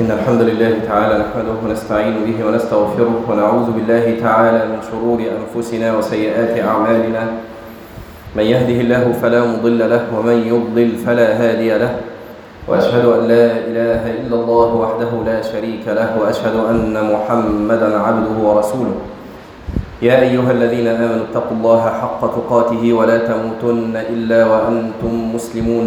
إن الحمد لله تعالى نحمده ونستعين به ونستغفره ونعوذ بالله تعالى من شرور أنفسنا وسيئات أعمالنا. من يهده الله فلا مضل له ومن يضلل فلا هادي له. وأشهد أن لا إله إلا الله وحده لا شريك له وأشهد أن محمدا عبده ورسوله. يا أيها الذين آمنوا اتقوا الله حق تقاته ولا تموتن إلا وأنتم مسلمون.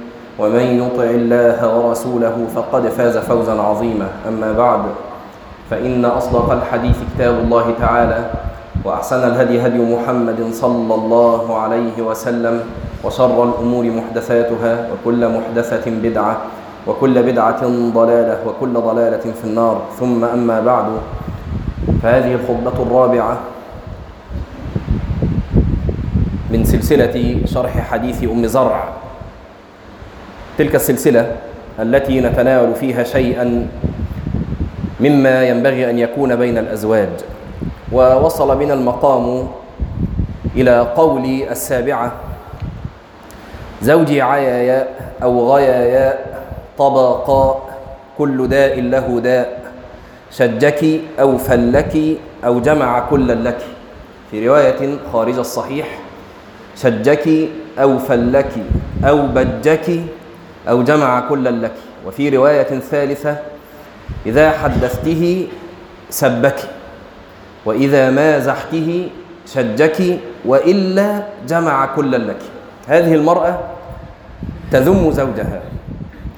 ومن يطع الله ورسوله فقد فاز فوزا عظيما. أما بعد فإن أصدق الحديث كتاب الله تعالى وأحسن الهدي هدي محمد صلى الله عليه وسلم وشر الأمور محدثاتها وكل محدثة بدعة وكل بدعة ضلالة وكل ضلالة في النار. ثم أما بعد فهذه الخطبة الرابعة من سلسلة شرح حديث أم زرع. تلك السلسلة التي نتناول فيها شيئا مما ينبغي أن يكون بين الأزواج. ووصل بنا المقام إلى قول السابعة زوجي عياياء أو غياياء طبقا كل داء له داء. شجك أو فلك أو جمع كل لك. في رواية خارج الصحيح شجك أو فلك أو بجك أو جمع كل لك. وفي رواية ثالثة إذا حدثته سبك وإذا مازحته شجك وإلا جمع كل لك. هذه المرأة تذم زوجها.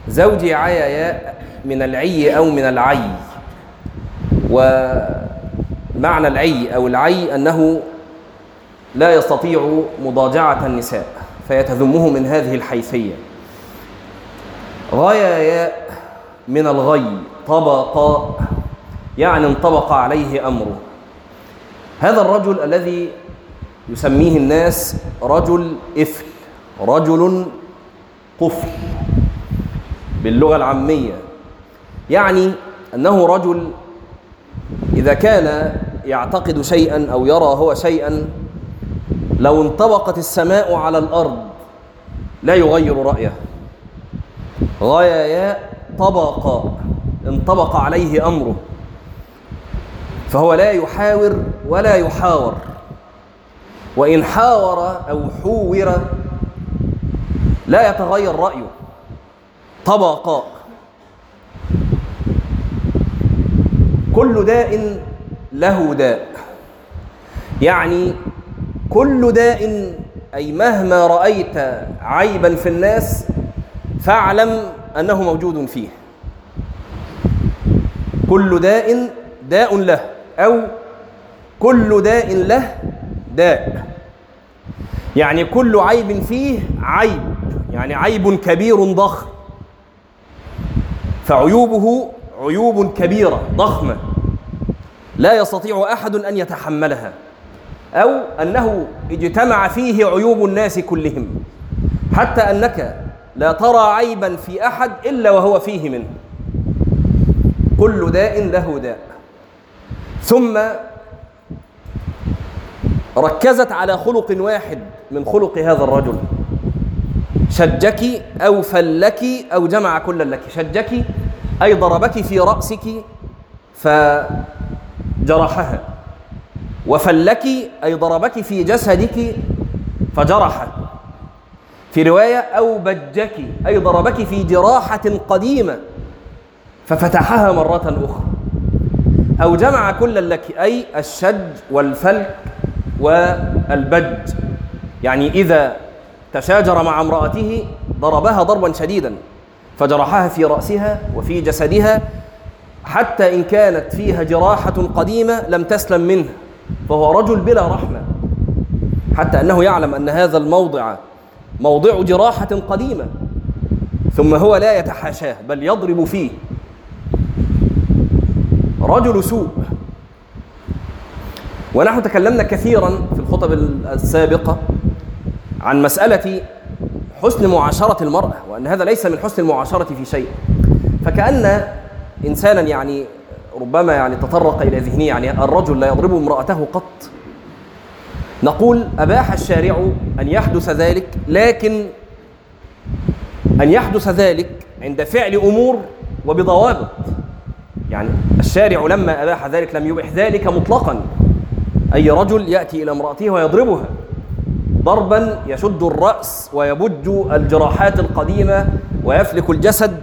زوجي عيايا من العي أو من العي. ومعنى العي أو العي أنه لا يستطيع مضاجعة النساء فيتذمه من هذه الحيثية. غيايا من الغي طبق يعني انطبق عليه أمره. هذا الرجل الذي يسميه الناس رجل إفل رجل قفل باللغة العامية. يعني أنه رجل إذا كان يعتقد شيئا أو يرى هو شيئا لو انطبقت السماء على الأرض لا يغير رأيه. غايا طبق انطبق عليه أمره. فهو لا يحاور ولا يحاور. وإن حاور أو حور لا يتغير رأيه. طبقا كل داء له داء. يعني كل داء أي مهما رأيت عيبا في الناس فاعلم أنه موجود فيه. كل داء داء له أو كل داء له داء. يعني كل عيب فيه عيب يعني عيب كبير ضخم. فعيوبه عيوب كبيرة ضخمة. لا يستطيع أحد أن يتحملها. أو أنه اجتمع فيه عيوب الناس كلهم. حتى أنك لا ترى عيبا في أحد إلا وهو فيه منه. كل داء له داء. ثم ركزت على خلق واحد من خلق هذا الرجل. شجك أو فلك أو جمع كل لك. شجك أي ضربك في رأسك فجرحها. وفلك أي ضربك في جسدك فجرح في رواية أو بجك أي ضربك في جراحة قديمة ففتحها مرة أخرى. أو جمع كل لك أي الشج والفلك والبج. يعني إذا تشاجر مع امرأته ضربها ضربا شديدا فجرحها في رأسها وفي جسدها حتى إن كانت فيها جراحة قديمة لم تسلم منها فهو رجل بلا رحمة. حتى أنه يعلم أن هذا الموضع موضع جراحة قديمة ثم هو لا يتحاشاه بل يضرب فيه. رجل سوء. ونحن تكلمنا كثيرا في الخطب السابقة عن مسألة حسن معاشرة المرأة وأن هذا ليس من حسن المعاشرة في شيء. فكأن إنسانا يعني ربما يعني تطرق إلى ذهنه يعني الرجل لا يضرب امرأته قط. نقول أباح الشارع أن يحدث ذلك لكن أن يحدث ذلك عند فعل أمور وبضوابط. يعني الشارع لما أباح ذلك لم يبح ذلك مطلقا. أي رجل يأتي إلى امرأته ويضربها. ضربا يشد الرأس ويبج الجراحات القديمة ويفلك الجسد.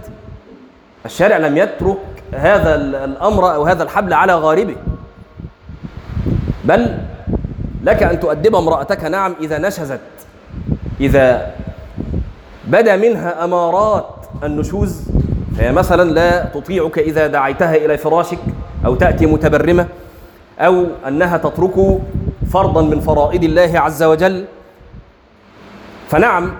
الشارع لم يترك هذا الأمر أو هذا الحبل على غاربه. بل لك أن تؤدب امرأتك. نعم إذا نشزت إذا بدا منها أمارات النشوز فهي مثلا لا تطيعك إذا دعيتها إلى فراشك أو تأتي متبرمة أو أنها تترك فرضا من فرائض الله عز وجل. فنعم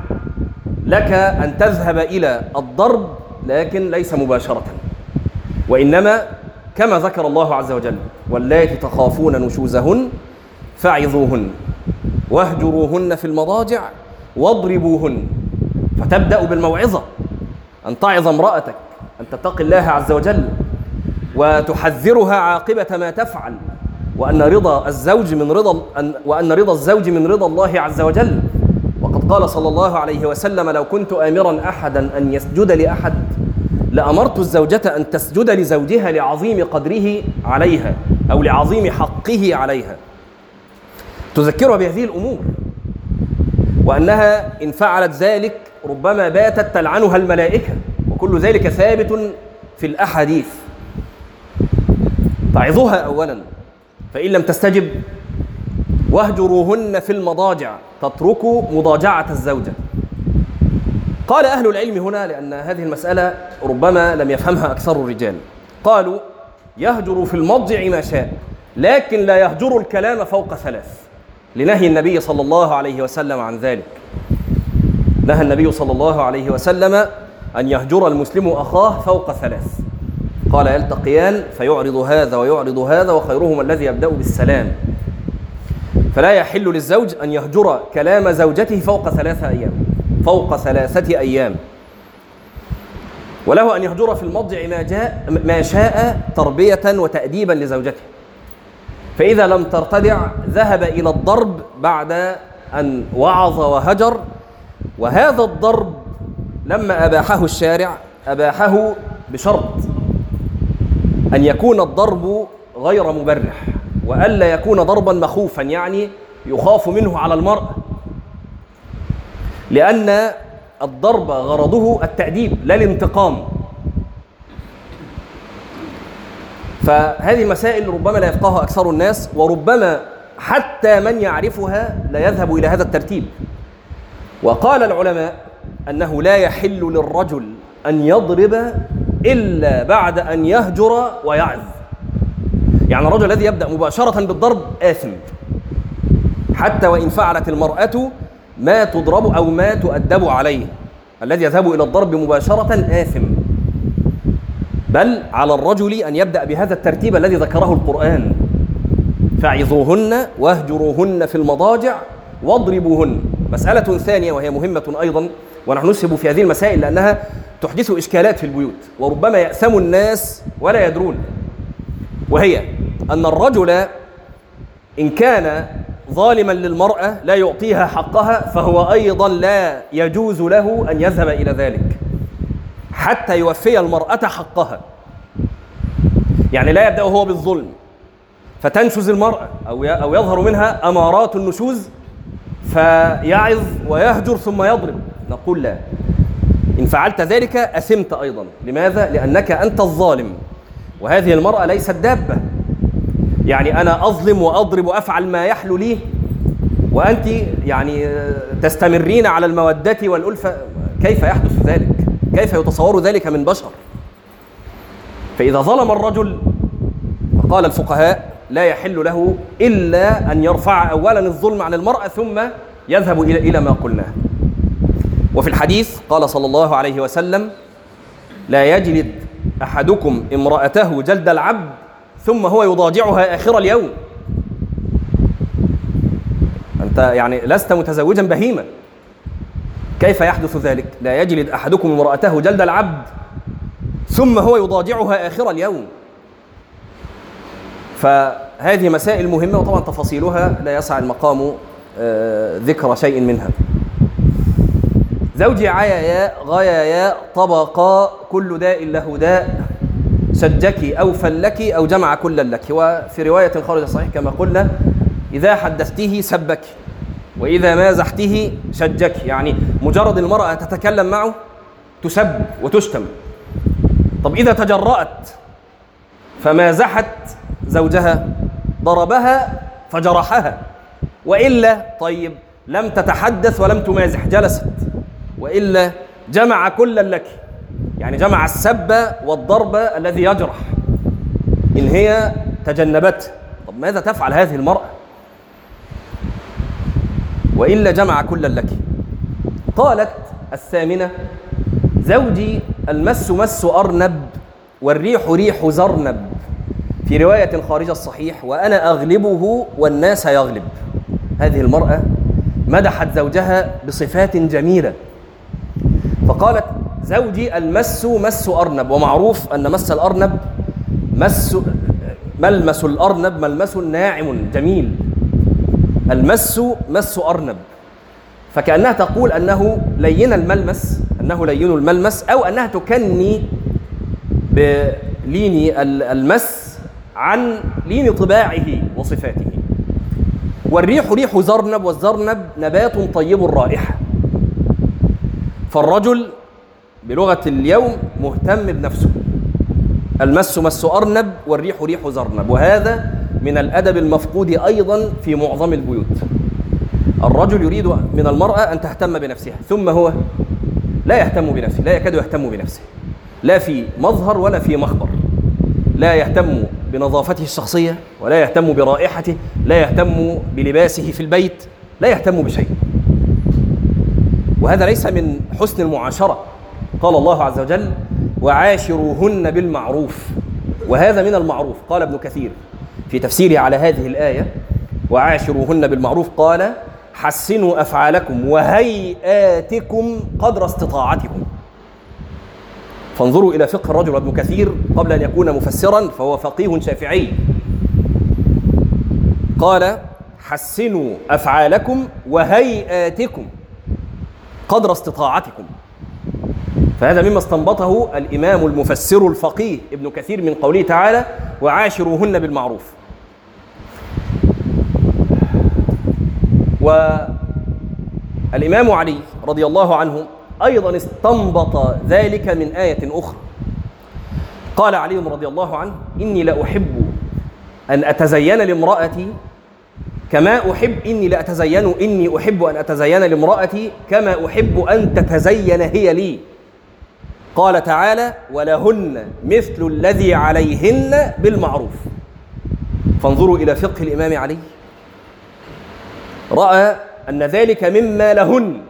لك أن تذهب إلى الضرب لكن ليس مباشرة وإنما كما ذكر الله عز وجل واللاتي تخافون نشوزهن فعظوهن واهجروهن في المضاجع واضربوهن. فتبدأ بالموعظة أن تعظ امرأتك أن تتقي الله عز وجل وتحذرها عاقبة ما تفعل وأن رضا الزوج من رضا وأن رضا الزوج من رضا الله عز وجل. وقد قال صلى الله عليه وسلم لو كنت آمرا أحدا أن يسجد لأحد لأمرت الزوجة أن تسجد لزوجها لعظيم قدره عليها أو لعظيم حقه عليها. تذكرها بهذه الأمور وأنها إن فعلت ذلك ربما باتت تلعنها الملائكة وكل ذلك ثابت في الأحاديث. تعظها أولا فإن لم تستجب واهجروهن في المضاجع تتركوا مضاجعة الزوجة. قال أهل العلم هنا لأن هذه المسألة ربما لم يفهمها أكثر الرجال. قالوا يهجر في المضجع ما شاء لكن لا يهجر الكلام فوق ثلاث. لنهي النبي صلى الله عليه وسلم عن ذلك. نهى النبي صلى الله عليه وسلم أن يهجر المسلم أخاه فوق ثلاث. قال يلتقيان فيعرض هذا ويعرض هذا وخيرهما الذي يبدأ بالسلام. فلا يحل للزوج أن يهجر كلام زوجته فوق ثلاثة أيام فوق ثلاثة أيام. وله أن يهجر في المضجع ما جاء ما شاء تربية وتأديبا لزوجته. فإذا لم ترتدع ذهب إلى الضرب بعد أن وعظ وهجر. وهذا الضرب لما أباحه الشارع أباحه بشرط أن يكون الضرب غير مبرح وألا يكون ضربا مخوفا يعني يخاف منه على المرأة لأن الضرب غرضه التأديب لا الانتقام. فهذه مسائل ربما لا يفقهها أكثر الناس وربما حتى من يعرفها لا يذهب إلى هذا الترتيب. وقال العلماء أنه لا يحل للرجل أن يضرب إلا بعد أن يهجر ويعظ يعني الرجل الذي يبدأ مباشرة بالضرب آثم. حتى وإن فعلت المرأة ما تضرب أو ما تؤدب عليه. الذي يذهب إلى الضرب مباشرة آثم. بل على الرجل أن يبدأ بهذا الترتيب الذي ذكره القرآن. فاعظوهن واهجروهن في المضاجع واضربوهن. مسألة ثانية وهي مهمة أيضا ونحن نسهب في هذه المسائل لأنها تحدث إشكالات في البيوت وربما يأثم الناس ولا يدرون. وهي أن الرجل إن كان ظالما للمرأة لا يعطيها حقها فهو أيضا لا يجوز له أن يذهب إلى ذلك. حتى يوفي المرأة حقها. يعني لا يبدأ هو بالظلم فتنشز المرأة أو أو يظهر منها أمارات النشوز فيعظ ويهجر ثم يضرب. نقول لا. إن فعلت ذلك أثمت أيضا. لماذا؟ لأنك أنت الظالم وهذه المرأة ليست دابة. يعني أنا أظلم وأضرب وأفعل ما يحلو لي وأنت يعني تستمرين على المودة والألفة كيف يحدث ذلك؟ كيف يتصور ذلك من بشر؟ فإذا ظلم الرجل فقال الفقهاء لا يحل له إلا أن يرفع أولا الظلم عن المرأة ثم يذهب إلى إلى ما قلناه. وفي الحديث قال صلى الله عليه وسلم لا يجلد أحدكم امرأته جلد العبد ثم هو يضاجعها آخر اليوم. يعني لست متزوجا بهيمة كيف يحدث ذلك؟ لا يجلد أحدكم امرأته جلد العبد ثم هو يضاجعها آخر اليوم. فهذه مسائل مهمة وطبعا تفاصيلها لا يسع المقام آه، ذكر شيء منها. زوجي عيايا غيايا طبقا كل داء له داء. سجك أو فلك أو جمع كل لك. وفي رواية خارج الصحيح كما قلنا إذا حدثته سبك. وإذا مازحته شجك. يعني مجرد المرأة تتكلم معه تسب وتشتم. طب إذا تجرأت فمازحت زوجها ضربها فجرحها. وإلا طيب لم تتحدث ولم تمازح جلست. وإلا جمع كل لك. يعني جمع السب والضرب الذي يجرح. إن هي تجنبته. طب ماذا تفعل هذه المرأة؟ وإلا جمع كل لك. قالت الثامنة زوجي المس مس أرنب والريح ريح زرنب. في رواية خارج الصحيح وأنا أغلبه والناس يغلب. هذه المرأة مدحت زوجها بصفات جميلة. فقالت زوجي المس مس أرنب. ومعروف أن مس الأرنب مس ملمس الأرنب ملمس ناعم جميل. المس مس أرنب. فكأنها تقول أنه لين الملمس أنه لين الملمس أو أنها تكني بلين المس عن لين طباعه وصفاته. والريح ريح زرنب والزرنب نبات طيب الرائحة فالرجل بلغة اليوم مهتم بنفسه. المس مس أرنب والريح ريح زرنب. وهذا من الأدب المفقود أيضا في معظم البيوت. الرجل يريد من المرأة أن تهتم بنفسها ثم هو لا يهتم بنفسه لا يكاد يهتم بنفسه. لا في مظهر ولا في مخبر. لا يهتم بنظافته الشخصية ولا يهتم برائحته لا يهتم بلباسه في البيت لا يهتم بشيء. وهذا ليس من حسن المعاشرة قال الله عز وجل وعاشروهن بالمعروف. وهذا من المعروف قال ابن كثير. في تفسيره على هذه الآية وعاشروهن بالمعروف قال حسنوا أفعالكم وهيئاتكم قدر استطاعتكم. فانظروا إلى فقه الرجل ابن كثير قبل أن يكون مفسرا فهو فقيه شافعي. قال حسنوا أفعالكم وهيئاتكم قدر استطاعتكم. فهذا مما استنبطه الإمام المفسر الفقيه ابن كثير من قوله تعالى وعاشروهن بالمعروف. والإمام علي رضي الله عنه أيضا استنبط ذلك من آية أخرى. قال علي رضي الله عنه إني لأحب أن أتزين لامرأتي كما أحب إني لأتزين إني أحب أن أتزين لامرأتي كما أحب أن تتزين هي لي. قال تعالى ولهن مثل الذي عليهن بالمعروف. فانظروا إلى فقه الإمام علي. رأى أن ذلك مما لهن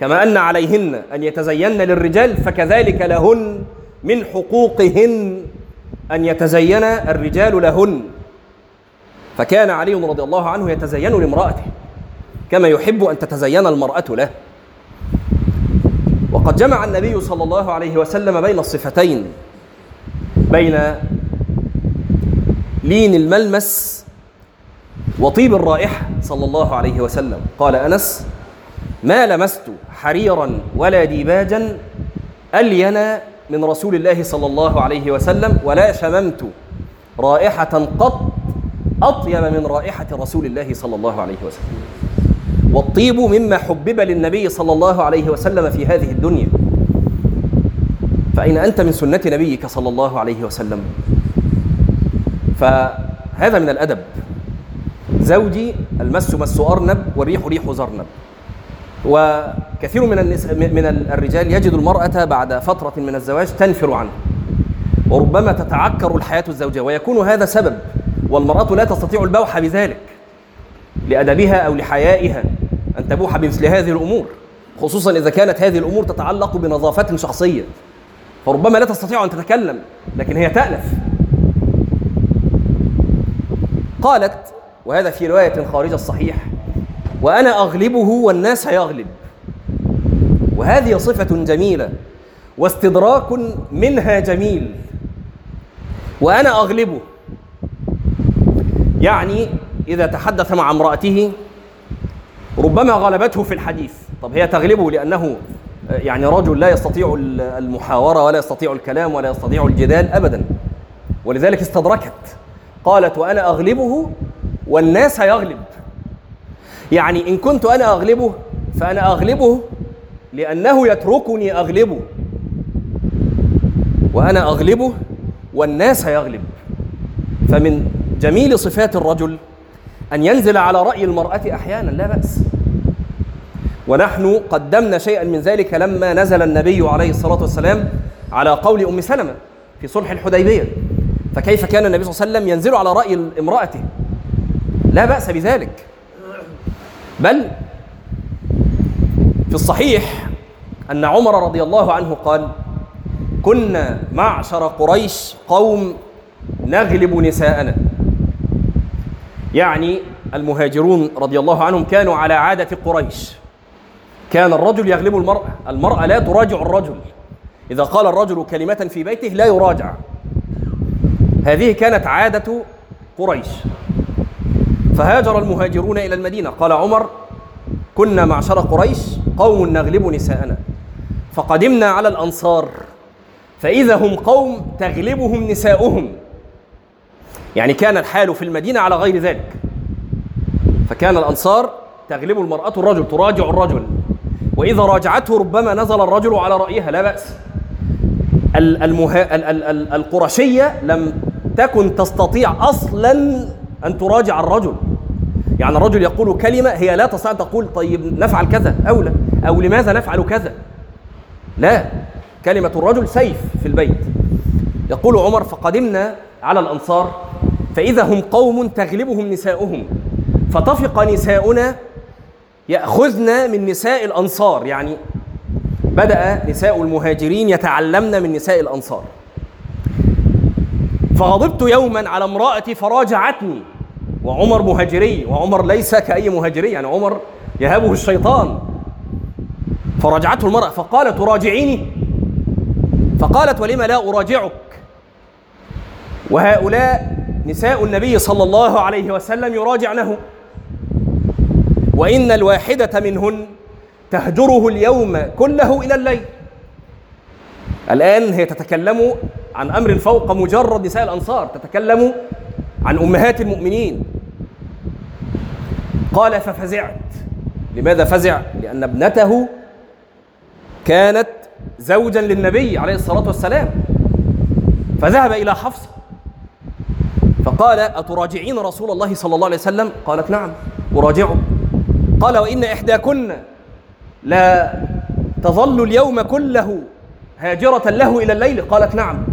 كما أن عليهن أن يتزين للرجال فكذلك لهن من حقوقهن أن يتزين الرجال لهن. فكان علي رضي الله عنه يتزين لامرأته كما يحب أن تتزين المرأة له. وقد جمع النبي صلى الله عليه وسلم بين الصفتين بين لين الملمس وطيب الرائحة صلى الله عليه وسلم. قال أنس ما لمست حريرا ولا ديباجا ألين من رسول الله صلى الله عليه وسلم ولا شممت رائحة قط أطيب من رائحة رسول الله صلى الله عليه وسلم. والطيب مما حبب للنبي صلى الله عليه وسلم في هذه الدنيا. فأين أنت من سنة نبيك صلى الله عليه وسلم؟ فهذا من الأدب. زوجي المس مس أرنب والريح ريح زرنب. وكثير من. من الرجال يجد المرأة بعد فترة من الزواج تنفر عنه. وربما تتعكر الحياة الزوجية ويكون هذا سبب. والمرأة لا تستطيع البوح بذلك لأدبها أو لحيائها أن تبوح بمثل هذه الأمور. خصوصا إذا كانت هذه الأمور تتعلق بنظافة شخصية. فربما لا تستطيع أن تتكلم لكن هي تألف. قالت وهذا في رواية خارج الصحيح وأنا أغلبه والناس يغلب. وهذه صفة جميلة. واستدراك منها جميل. وأنا أغلبه. يعني إذا تحدث مع امرأته ربما غلبته في الحديث. طب هي تغلبه لأنه يعني رجل لا يستطيع المحاورة ولا يستطيع الكلام ولا يستطيع الجدال أبدا. ولذلك استدركت. قالت وأنا أغلبه والناس يغلب يعني إن كنت أنا أغلبه فأنا أغلبه لأنه يتركني أغلبه. وأنا أغلبه والناس يغلب فمن جميل صفات الرجل أن ينزل على رأي المرأة أحيانا لا بأس. ونحن قدمنا شيئا من ذلك لما نزل النبي عليه الصلاة والسلام على قول أم سلمة في صلح الحديبية. فكيف كان النبي صلى الله عليه وسلم ينزل على رأي امرأته؟ لا بأس بذلك. بل في الصحيح أن عمر رضي الله عنه قال كنا معشر قريش قوم نغلب نساءنا. يعني المهاجرون رضي الله عنهم كانوا على عادة قريش. كان الرجل يغلب المرأة المرأة لا تراجع الرجل. إذا قال الرجل كلمة في بيته لا يراجع. هذه كانت عادة قريش. فهاجر المهاجرون إلى المدينة. قال عمر كنا معشر قريش قوم نغلب نساءنا. فقدمنا على الأنصار. فإذا هم قوم تغلبهم نساؤهم. يعني كان الحال في المدينة على غير ذلك. فكان الأنصار تغلب المرأة الرجل تراجع الرجل. وإذا راجعته ربما نزل الرجل على رأيها لا بأس. المها... ال... ال... ال... القرشية لم تكن تستطيع أصلا أن تراجع الرجل. يعني الرجل يقول كلمة هي لا تستطيع تقول طيب نفعل كذا أو لا؟ أو لماذا نفعل كذا؟ لا كلمة الرجل سيف في البيت. يقول عمر فقدمنا على الأنصار فإذا هم قوم تغلبهم نساؤهم فطفق نساؤنا يأخذن من نساء الأنصار. يعني بدأ نساء المهاجرين يتعلمن من نساء الأنصار. فغضبت يوما على امرأتي فراجعتني وعمر مهاجري وعمر ليس كأي مهاجري يعني عمر يهابه الشيطان. فراجعته المرأة فقالت تراجعيني فقالت ولم لا أراجعك؟ وهؤلاء نساء النبي صلى الله عليه وسلم يراجعنه. وإن الواحدة منهن تهجره اليوم كله إلى الليل. الآن هي تتكلم عن أمر فوق مجرد نساء الأنصار تتكلم عن أمهات المؤمنين. قال ففزعت. لماذا فزع؟ لأن ابنته كانت زوجا للنبي عليه الصلاة والسلام. فذهب إلى حفصة فقال أتراجعين رسول الله صلى الله عليه وسلم؟ قالت نعم أراجعه. قال وإن إحداكن لا تظل اليوم كله هاجرة له إلى الليل؟ قالت نعم.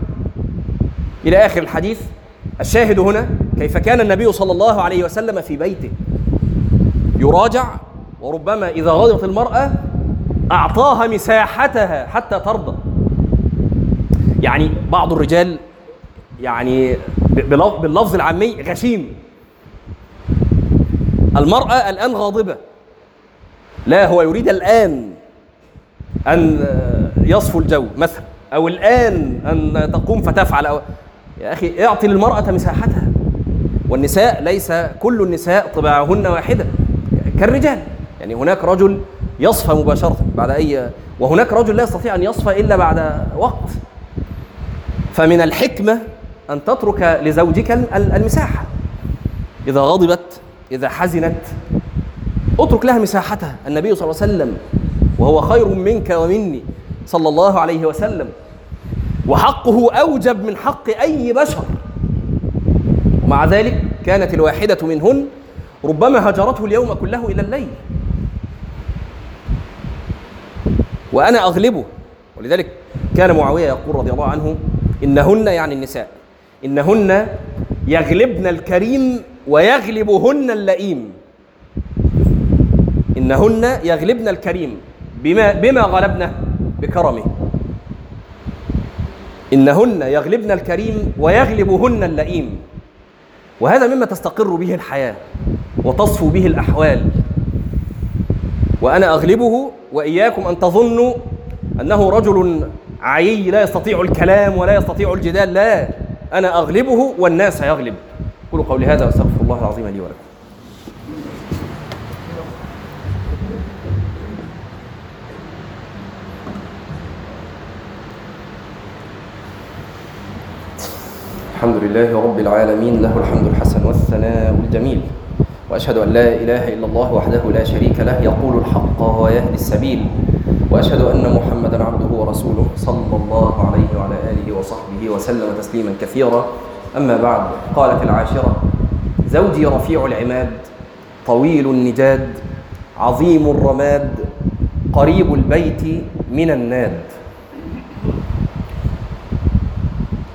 إلى آخر الحديث الشاهد هنا كيف كان النبي صلى الله عليه وسلم في بيته. يراجع وربما إذا غضبت المرأة أعطاها مساحتها حتى ترضى. يعني بعض الرجال يعني باللفظ العامي غشيم. المرأة الآن غاضبة. لا هو يريد الآن أن يصفو الجو مثلا أو الآن أن تقوم فتفعل أو يا أخي اعطي للمرأة مساحتها. والنساء ليس كل النساء طباعهن واحدة. كالرجال. يعني هناك رجل يصفى مباشرة بعد أي وهناك رجل لا يستطيع أن يصفى إلا بعد وقت. فمن الحكمة أن تترك لزوجك المساحة. إذا غضبت إذا حزنت اترك لها مساحتها. النبي صلى الله عليه وسلم وهو خير منك ومني صلى الله عليه وسلم. وحقه أوجب من حق أي بشر. ومع ذلك كانت الواحدة منهن ربما هجرته اليوم كله إلى الليل. وأنا أغلبه ولذلك كان معاوية يقول رضي الله عنه إنهن يعني النساء إنهن يغلبن الكريم ويغلبهن اللئيم. إنهن يغلبن الكريم بما بما غلبنه بكرمه. إنهن يغلبن الكريم ويغلبهن اللئيم. وهذا مما تستقر به الحياة. وتصفو به الأحوال. وأنا أغلبه وإياكم أن تظنوا أنه رجل عيي لا يستطيع الكلام ولا يستطيع الجدال. لا أنا أغلبه والناس يغلب. قولوا قولي هذا واستغفر الله العظيم لي ولكم. الحمد لله رب العالمين له الحمد الحسن والثناء الجميل. وأشهد أن لا إله إلا الله وحده لا شريك له يقول الحق ويهدي السبيل. وأشهد أن محمدا عبده ورسوله صلى الله عليه وعلى آله وصحبه وسلم تسليما كثيرا. أما بعد قالت العاشرة زوجي رفيع العماد طويل النجاد عظيم الرماد قريب البيت من الناد.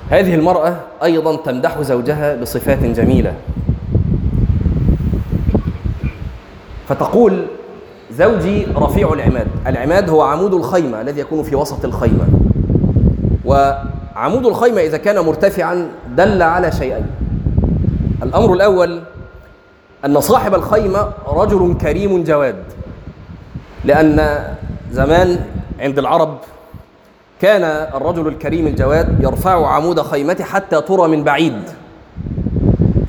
هذه المرأة أيضا تمدح زوجها بصفات جميلة. فتقول زوجي رفيع العماد. العماد هو عمود الخيمة الذي يكون في وسط الخيمة. وعمود الخيمة إذا كان مرتفعا دل على شيئين. الأمر الأول أن صاحب الخيمة رجل كريم جواد لأن زمان عند العرب كان الرجل الكريم الجواد يرفع عمود خيمته حتى ترى من بعيد.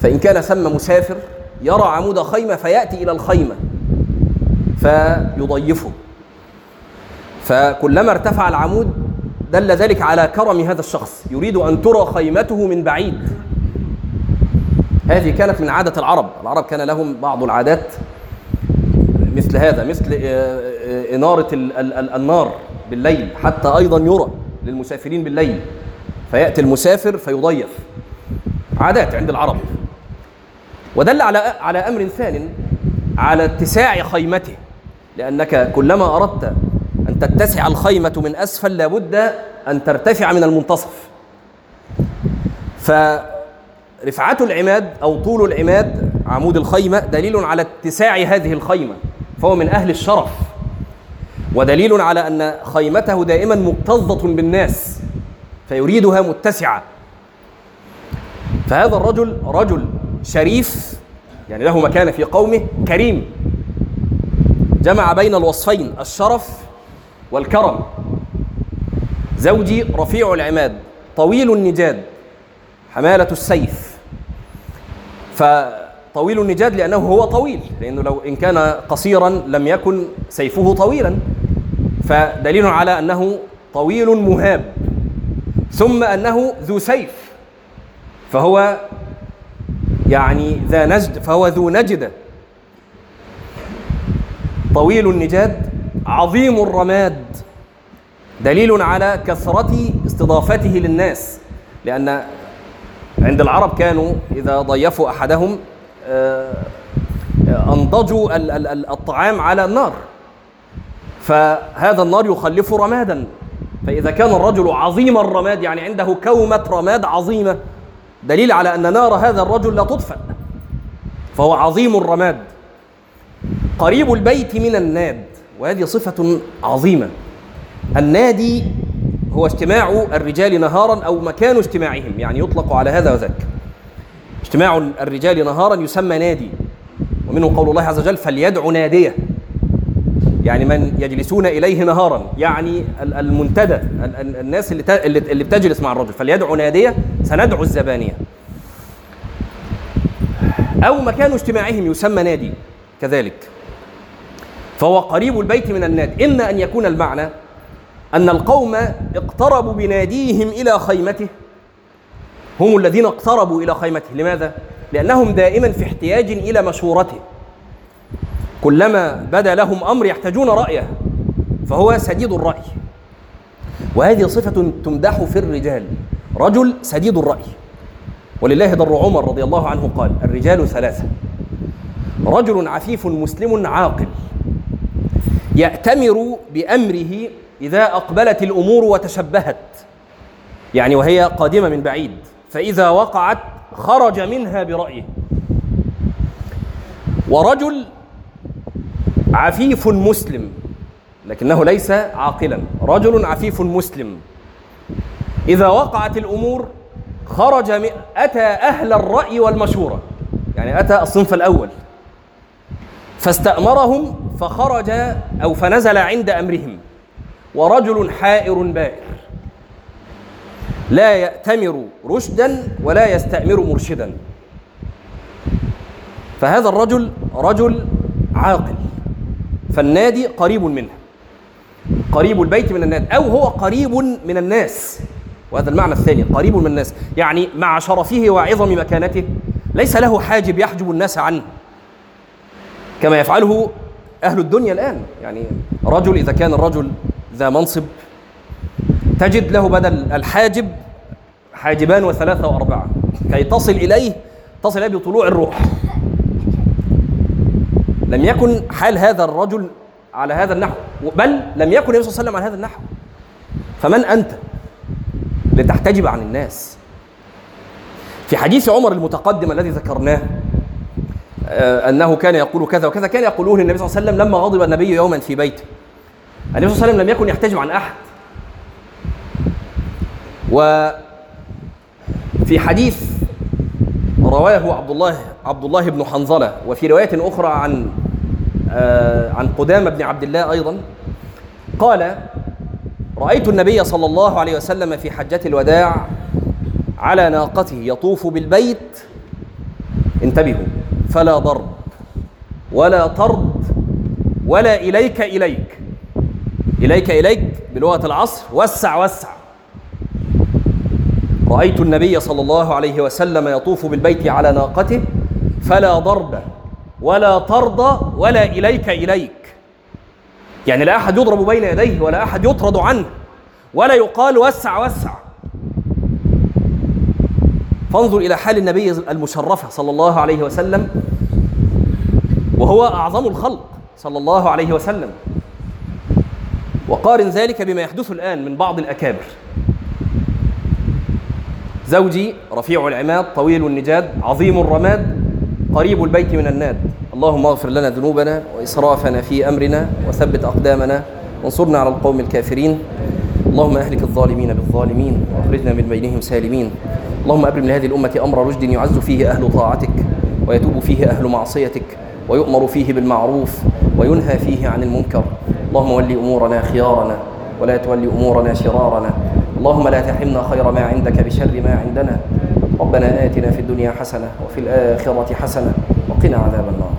فإن كان ثم مسافر يرى عمود خيمة فيأتي إلى الخيمة. فيضيفه. فكلما ارتفع العمود دل ذلك على كرم هذا الشخص. يريد أن ترى خيمته من بعيد. هذه كانت من عادة العرب. العرب كان لهم بعض العادات مثل هذا مثل إنارة النار بالليل حتى أيضا يرى للمسافرين بالليل. فيأتي المسافر فيضيف. عادات عند العرب. ودل على على أمر ثان على اتساع خيمته. لأنك كلما أردت أن تتسع الخيمة من أسفل لابد أن ترتفع من المنتصف. فرفعة العماد أو طول العماد عمود الخيمة دليل على اتساع هذه الخيمة فهو من أهل الشرف. ودليل على أن خيمته دائما مكتظة بالناس فيريدها متسعة. فهذا الرجل رجل شريف يعني له مكانة في قومه كريم. جمع بين الوصفين الشرف والكرم. زوجي رفيع العماد طويل النجاد حمالة السيف. فطويل النجاد لأنه هو طويل لأنه لو إن كان قصيرا لم يكن سيفه طويلا. فدليل على أنه طويل مهاب ثم أنه ذو سيف. فهو يعني ذا نجد فهو ذو نجدة. طويل النجاد عظيم الرماد. دليل على كثرة استضافته للناس لأن عند العرب كانوا إذا ضيفوا أحدهم أنضجوا الطعام على النار. فهذا النار يخلف رمادا. فإذا كان الرجل عظيم الرماد يعني عنده كومة رماد عظيمة دليل على أن نار هذا الرجل لا تطفأ فهو عظيم الرماد. قريب البيت من الناد وهذه صفة عظيمة. النادي هو اجتماع الرجال نهارا أو مكان اجتماعهم يعني يطلق على هذا وذاك. اجتماع الرجال نهارا يسمى نادي ومنه قول الله عز وجل فليدع نادية. يعني من يجلسون إليه نهارا يعني المنتدى الناس اللي اللي بتجلس مع الرجل. فليدعو نادية سندعو الزبانية. أو مكان اجتماعهم يسمى نادي كذلك. فهو قريب البيت من النادي إما أن يكون المعنى أن القوم اقتربوا بناديهم إلى خيمته. هم الذين اقتربوا إلى خيمته. لماذا؟ لأنهم دائما في احتياج إلى مشورته. كلما بدا لهم أمر يحتاجون رأيه فهو سديد الرأي. وهذه صفة تمدح في الرجال. رجل سديد الرأي. ولله در عمر رضي الله عنه قال الرجال ثلاثة. رجل عفيف مسلم عاقل. يأتمر بأمره إذا أقبلت الأمور وتشبهت. يعني وهي قادمة من بعيد. فإذا وقعت خرج منها برأيه. ورجل عفيف مسلم لكنه ليس عاقلا. رجل عفيف مسلم. إذا وقعت الأمور خرج. أتى أهل الرأي والمشورة. يعني أتى الصنف الأول. فاستأمرهم فخرج أو فنزل عند أمرهم. ورجل حائر بائر. لا يأتمر رشدا ولا يستأمر مرشدا. فهذا الرجل رجل عاقل. فالنادي قريب منه. قريب البيت من النادي أو هو قريب من الناس. وهذا المعنى الثاني قريب من الناس. يعني مع شرفه وعظم مكانته. ليس له حاجب يحجب الناس عنه. كما يفعله أهل الدنيا الآن. يعني رجل إذا كان الرجل ذا منصب تجد له بدل الحاجب حاجبان وثلاثة وأربعة. كي تصل إليه تصل إليه بطلوع الروح. لم يكن حال هذا الرجل على هذا النحو بل لم يكن النبي صلى الله عليه وسلم على هذا النحو. فمن أنت لتحتجب عن الناس؟ في حديث عمر المتقدم الذي ذكرناه آه، أنه كان يقول كذا وكذا. كان يقوله النبي صلى الله عليه وسلم لما غضب النبي يوما في بيته النبي صلى الله عليه وسلم لم يكن يحتجب عن أحد. وفي حديث رواه عبد الله عبد الله بن حنظلة. وفي رواية أخرى عن آه، عن قدامة بن عبد الله أيضا. قال رأيت النبي صلى الله عليه وسلم في حجة الوداع على ناقته يطوف بالبيت. انتبهوا. فلا ضرب ولا طرد ولا إليك إليك. إليك إليك بلغة العصر وسع وسع. رأيت النبي صلى الله عليه وسلم يطوف بالبيت على ناقته فلا ضرب ولا طرد ولا إليك إليك. يعني لا أحد يضرب بين يديه ولا أحد يطرد عنه ولا يقال وسع وسع. فانظر إلى حال النبي المشرفة صلى الله عليه وسلم وهو أعظم الخلق صلى الله عليه وسلم. وقارن ذلك بما يحدث الآن من بعض الأكابر. زوجي رفيع العماد طويل النجاد عظيم الرماد قريب البيت من الناد. اللهم اغفر لنا ذنوبنا وإسرافنا في أمرنا وثبت أقدامنا وانصرنا على القوم الكافرين. اللهم أهلك الظالمين بالظالمين وأخرجنا من بينهم سالمين. اللهم أبرم لهذه الأمة أمر رشد يعز فيه أهل طاعتك ويتوب فيه أهل معصيتك ويؤمر فيه بالمعروف وينهى فيه عن المنكر. اللهم ول أمورنا خيارنا ولا تولي أمورنا شرارنا. اللهم لا تحرمنا خير ما عندك بشر ما عندنا. ربنا آتنا في الدنيا حسنة وفي الآخرة حسنة وقنا عذاب النار.